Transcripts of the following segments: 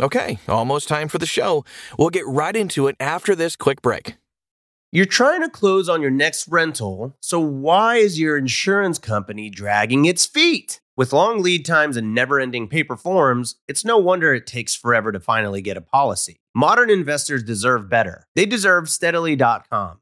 Okay, almost time for the show. We'll get right into it after this quick break. You're trying to close on your next rental, so why is your insurance company dragging its feet? With long lead times and never ending paper forms, it's no wonder it takes forever to finally get a policy. Modern investors deserve better. They deserve steadily.com.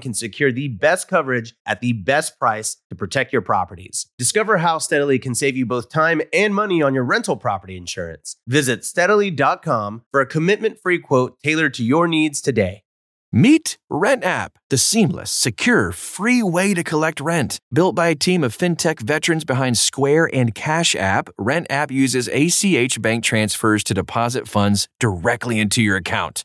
can secure the best coverage at the best price to protect your properties. Discover how Steadily can save you both time and money on your rental property insurance. Visit steadily.com for a commitment free quote tailored to your needs today. Meet Rent App, the seamless, secure, free way to collect rent. Built by a team of fintech veterans behind Square and Cash App, Rent App uses ACH bank transfers to deposit funds directly into your account.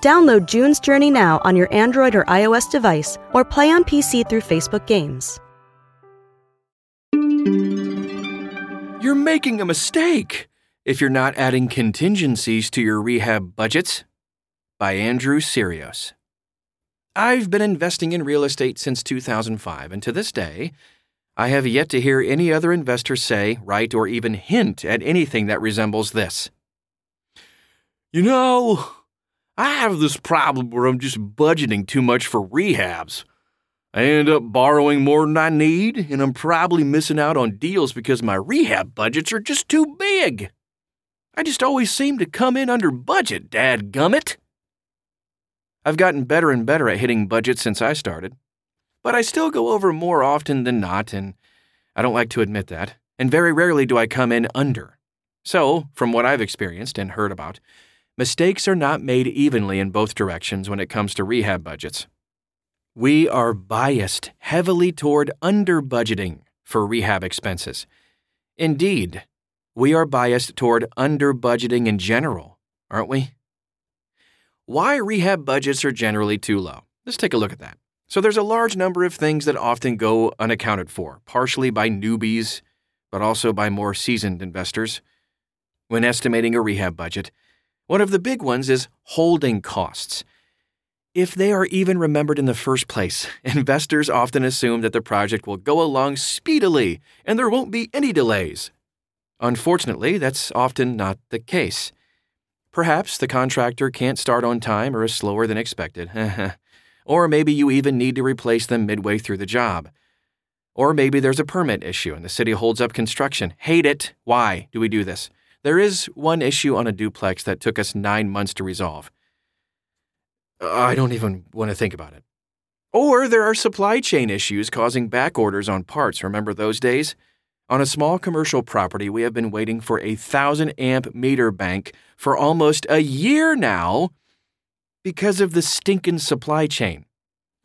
Download June's Journey now on your Android or iOS device or play on PC through Facebook Games. You're making a mistake if you're not adding contingencies to your rehab budgets. By Andrew Syrios. I've been investing in real estate since 2005, and to this day, I have yet to hear any other investor say, write, or even hint at anything that resembles this. You know, I have this problem where I'm just budgeting too much for rehabs. I end up borrowing more than I need, and I'm probably missing out on deals because my rehab budgets are just too big. I just always seem to come in under budget, dad gummit. I've gotten better and better at hitting budgets since I started, but I still go over more often than not, and I don't like to admit that, and very rarely do I come in under. So, from what I've experienced and heard about, mistakes are not made evenly in both directions when it comes to rehab budgets. We are biased heavily toward under budgeting for rehab expenses. Indeed, we are biased toward under budgeting in general, aren't we? Why rehab budgets are generally too low. Let's take a look at that. So, there's a large number of things that often go unaccounted for, partially by newbies, but also by more seasoned investors. When estimating a rehab budget, one of the big ones is holding costs. If they are even remembered in the first place, investors often assume that the project will go along speedily and there won't be any delays. Unfortunately, that's often not the case. Perhaps the contractor can't start on time or is slower than expected. or maybe you even need to replace them midway through the job. Or maybe there's a permit issue and the city holds up construction. Hate it. Why do we do this? There is one issue on a duplex that took us nine months to resolve. I don't even want to think about it. Or there are supply chain issues causing back orders on parts. Remember those days? On a small commercial property, we have been waiting for a 1000 amp meter bank for almost a year now because of the stinking supply chain.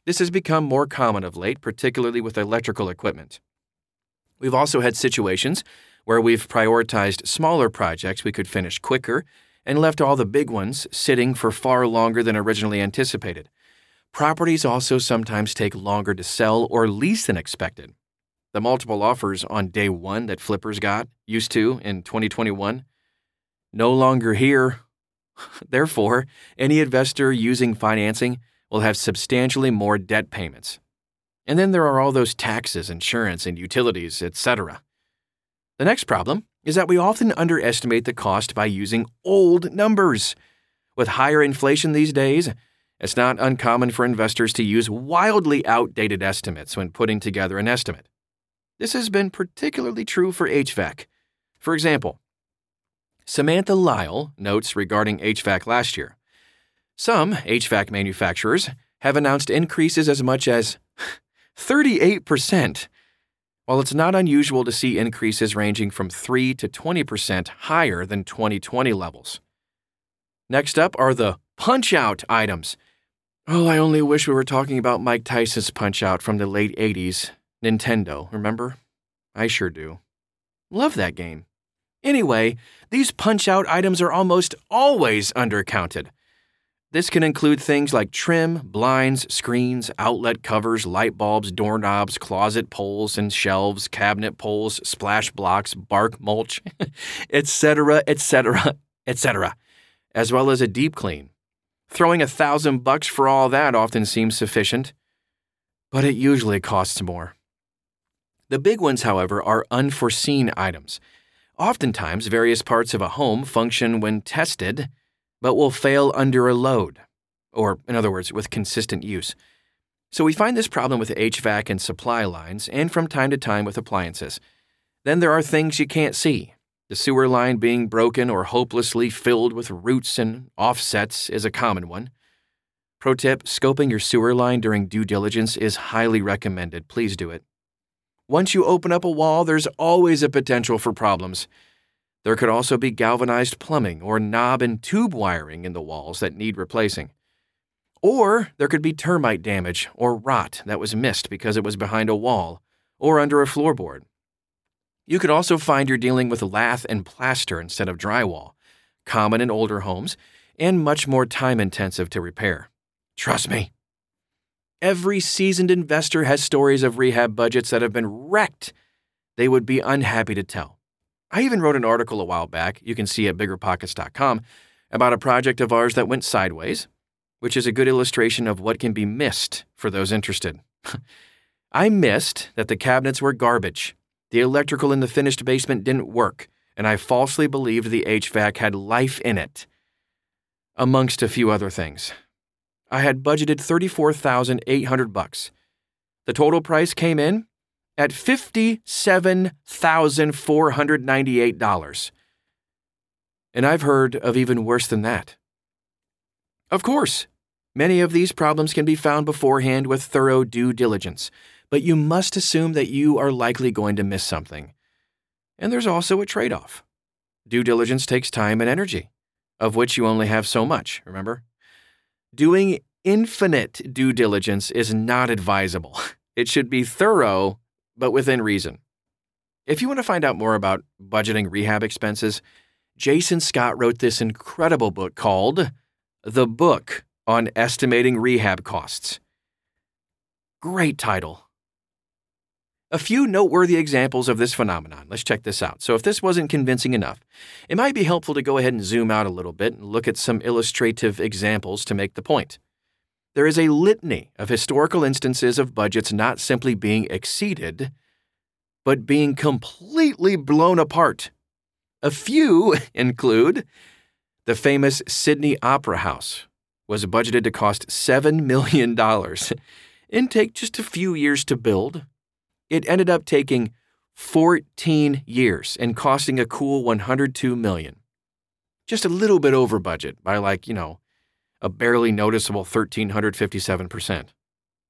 This has become more common of late, particularly with electrical equipment. We've also had situations where we've prioritized smaller projects we could finish quicker and left all the big ones sitting for far longer than originally anticipated. Properties also sometimes take longer to sell or lease than expected. The multiple offers on day one that flippers got used to in 2021 no longer here. Therefore, any investor using financing will have substantially more debt payments. And then there are all those taxes, insurance, and utilities, etc. The next problem is that we often underestimate the cost by using old numbers. With higher inflation these days, it's not uncommon for investors to use wildly outdated estimates when putting together an estimate. This has been particularly true for HVAC. For example, Samantha Lyle notes regarding HVAC last year. Some HVAC manufacturers have announced increases as much as 38%, while it's not unusual to see increases ranging from 3 to 20% higher than 2020 levels. Next up are the punch out items. Oh, I only wish we were talking about Mike Tyson's Punch Out from the late 80s. Nintendo, remember? I sure do. Love that game. Anyway, these Punch Out items are almost always undercounted. This can include things like trim, blinds, screens, outlet covers, light bulbs, doorknobs, closet poles and shelves, cabinet poles, splash blocks, bark mulch, etc., etc., etc., as well as a deep clean. Throwing a thousand bucks for all that often seems sufficient, but it usually costs more. The big ones, however, are unforeseen items. Oftentimes, various parts of a home function when tested, but will fail under a load, or, in other words, with consistent use. So we find this problem with HVAC and supply lines, and from time to time with appliances. Then there are things you can't see, the sewer line being broken or hopelessly filled with roots and offsets is a common one. Pro tip scoping your sewer line during due diligence is highly recommended. Please do it. Once you open up a wall, there's always a potential for problems. There could also be galvanized plumbing or knob and tube wiring in the walls that need replacing. Or there could be termite damage or rot that was missed because it was behind a wall or under a floorboard. You could also find you're dealing with lath and plaster instead of drywall, common in older homes, and much more time intensive to repair. Trust me. Every seasoned investor has stories of rehab budgets that have been wrecked. They would be unhappy to tell. I even wrote an article a while back, you can see at biggerpockets.com, about a project of ours that went sideways, which is a good illustration of what can be missed for those interested. I missed that the cabinets were garbage the electrical in the finished basement didn't work, and I falsely believed the HVAC had life in it. Amongst a few other things. I had budgeted 34,800 bucks. The total price came in at $57,498. And I've heard of even worse than that. Of course, many of these problems can be found beforehand with thorough due diligence but you must assume that you are likely going to miss something. And there's also a trade off. Due diligence takes time and energy, of which you only have so much, remember? Doing infinite due diligence is not advisable. It should be thorough, but within reason. If you want to find out more about budgeting rehab expenses, Jason Scott wrote this incredible book called The Book on Estimating Rehab Costs. Great title. A few noteworthy examples of this phenomenon. Let's check this out. So, if this wasn't convincing enough, it might be helpful to go ahead and zoom out a little bit and look at some illustrative examples to make the point. There is a litany of historical instances of budgets not simply being exceeded, but being completely blown apart. A few include the famous Sydney Opera House was budgeted to cost $7 million and take just a few years to build it ended up taking 14 years and costing a cool 102 million. Just a little bit over budget by like, you know, a barely noticeable 1357%.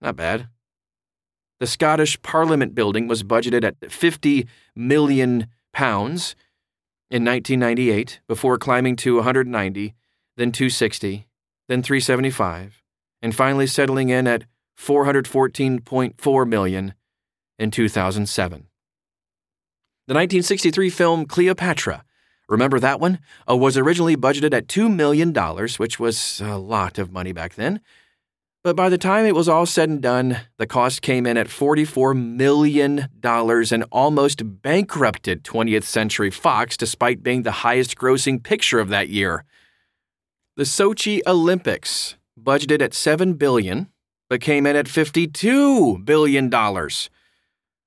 Not bad. The Scottish Parliament building was budgeted at 50 million pounds in 1998 before climbing to 190, then 260, then 375, and finally settling in at 414.4 million in 2007. The 1963 film Cleopatra, remember that one? Uh, was originally budgeted at $2 million, which was a lot of money back then. But by the time it was all said and done, the cost came in at $44 million and almost bankrupted 20th Century Fox despite being the highest grossing picture of that year. The Sochi Olympics, budgeted at 7 billion, but came in at $52 billion.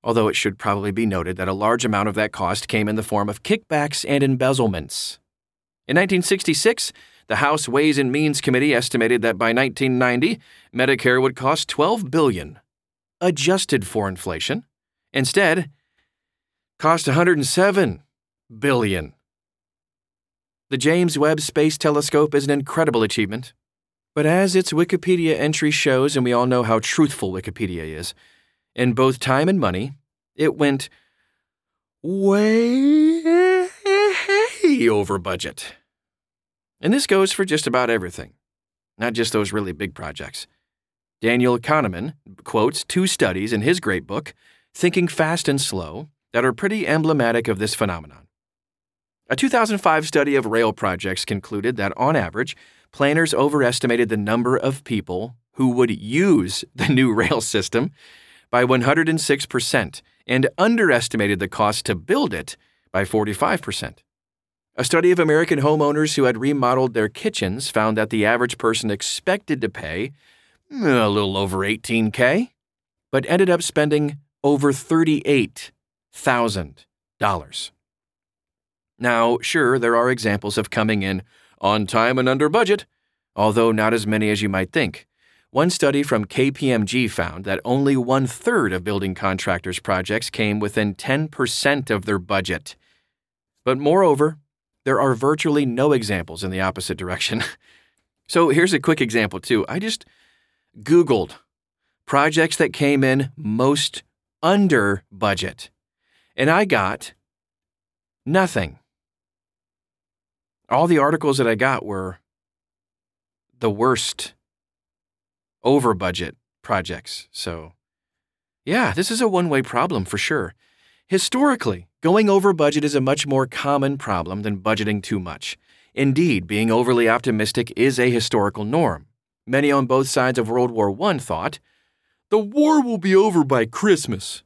Although it should probably be noted that a large amount of that cost came in the form of kickbacks and embezzlements. In 1966, the House Ways and Means Committee estimated that by 1990, Medicare would cost 12 billion, adjusted for inflation. Instead, cost 107 billion. The James Webb Space Telescope is an incredible achievement, but as its Wikipedia entry shows, and we all know how truthful Wikipedia is, in both time and money, it went way over budget. And this goes for just about everything, not just those really big projects. Daniel Kahneman quotes two studies in his great book, Thinking Fast and Slow, that are pretty emblematic of this phenomenon. A 2005 study of rail projects concluded that, on average, planners overestimated the number of people who would use the new rail system by 106% and underestimated the cost to build it by 45%. A study of American homeowners who had remodeled their kitchens found that the average person expected to pay hmm, a little over 18K, but ended up spending over $38,000. Now, sure, there are examples of coming in on time and under budget, although not as many as you might think. One study from KPMG found that only one third of building contractors' projects came within 10% of their budget. But moreover, there are virtually no examples in the opposite direction. so here's a quick example, too. I just Googled projects that came in most under budget, and I got nothing. All the articles that I got were the worst over budget projects. So, yeah, this is a one way problem for sure. Historically, going over budget is a much more common problem than budgeting too much. Indeed, being overly optimistic is a historical norm. Many on both sides of World War I thought, the war will be over by Christmas.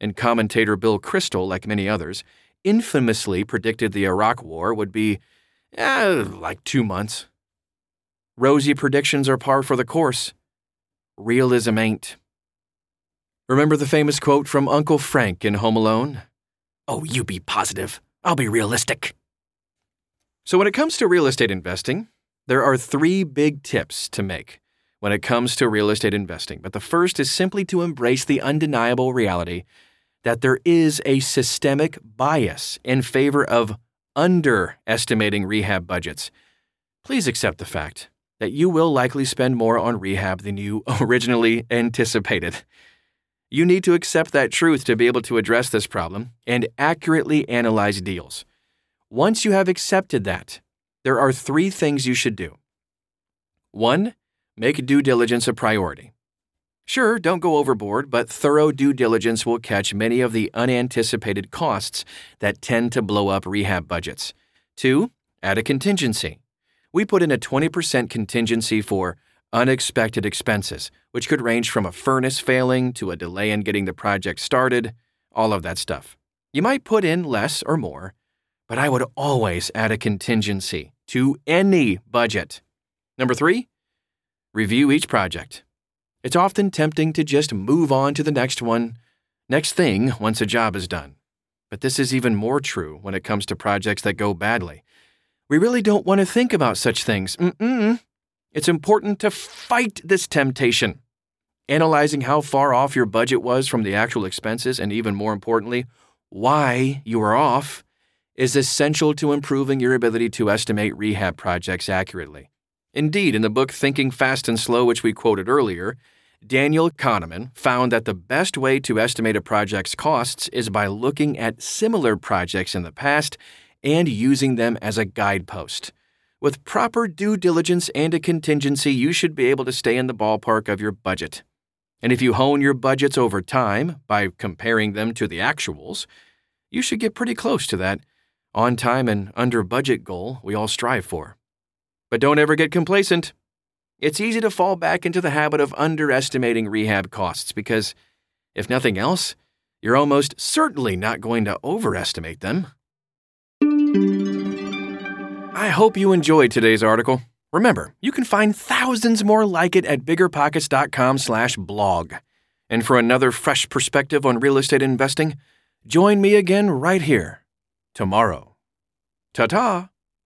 And commentator Bill Kristol, like many others, infamously predicted the Iraq War would be, eh, like two months. Rosy predictions are par for the course. Realism ain't. Remember the famous quote from Uncle Frank in Home Alone? Oh, you be positive. I'll be realistic. So, when it comes to real estate investing, there are three big tips to make when it comes to real estate investing. But the first is simply to embrace the undeniable reality that there is a systemic bias in favor of underestimating rehab budgets. Please accept the fact that you will likely spend more on rehab than you originally anticipated. You need to accept that truth to be able to address this problem and accurately analyze deals. Once you have accepted that, there are three things you should do. One, make due diligence a priority. Sure, don't go overboard, but thorough due diligence will catch many of the unanticipated costs that tend to blow up rehab budgets. Two, add a contingency. We put in a 20% contingency for unexpected expenses, which could range from a furnace failing to a delay in getting the project started, all of that stuff. You might put in less or more, but I would always add a contingency to any budget. Number three, review each project. It's often tempting to just move on to the next one, next thing once a job is done. But this is even more true when it comes to projects that go badly. We really don't want to think about such things. Mm-mm. It's important to fight this temptation. Analyzing how far off your budget was from the actual expenses, and even more importantly, why you are off, is essential to improving your ability to estimate rehab projects accurately. Indeed, in the book Thinking Fast and Slow, which we quoted earlier, Daniel Kahneman found that the best way to estimate a project's costs is by looking at similar projects in the past and using them as a guidepost. With proper due diligence and a contingency, you should be able to stay in the ballpark of your budget. And if you hone your budgets over time by comparing them to the actuals, you should get pretty close to that on time and under budget goal we all strive for. But don't ever get complacent. It's easy to fall back into the habit of underestimating rehab costs because, if nothing else, you're almost certainly not going to overestimate them. I hope you enjoyed today's article. Remember, you can find thousands more like it at biggerpockets.com/blog. And for another fresh perspective on real estate investing, join me again right here tomorrow. Ta-ta.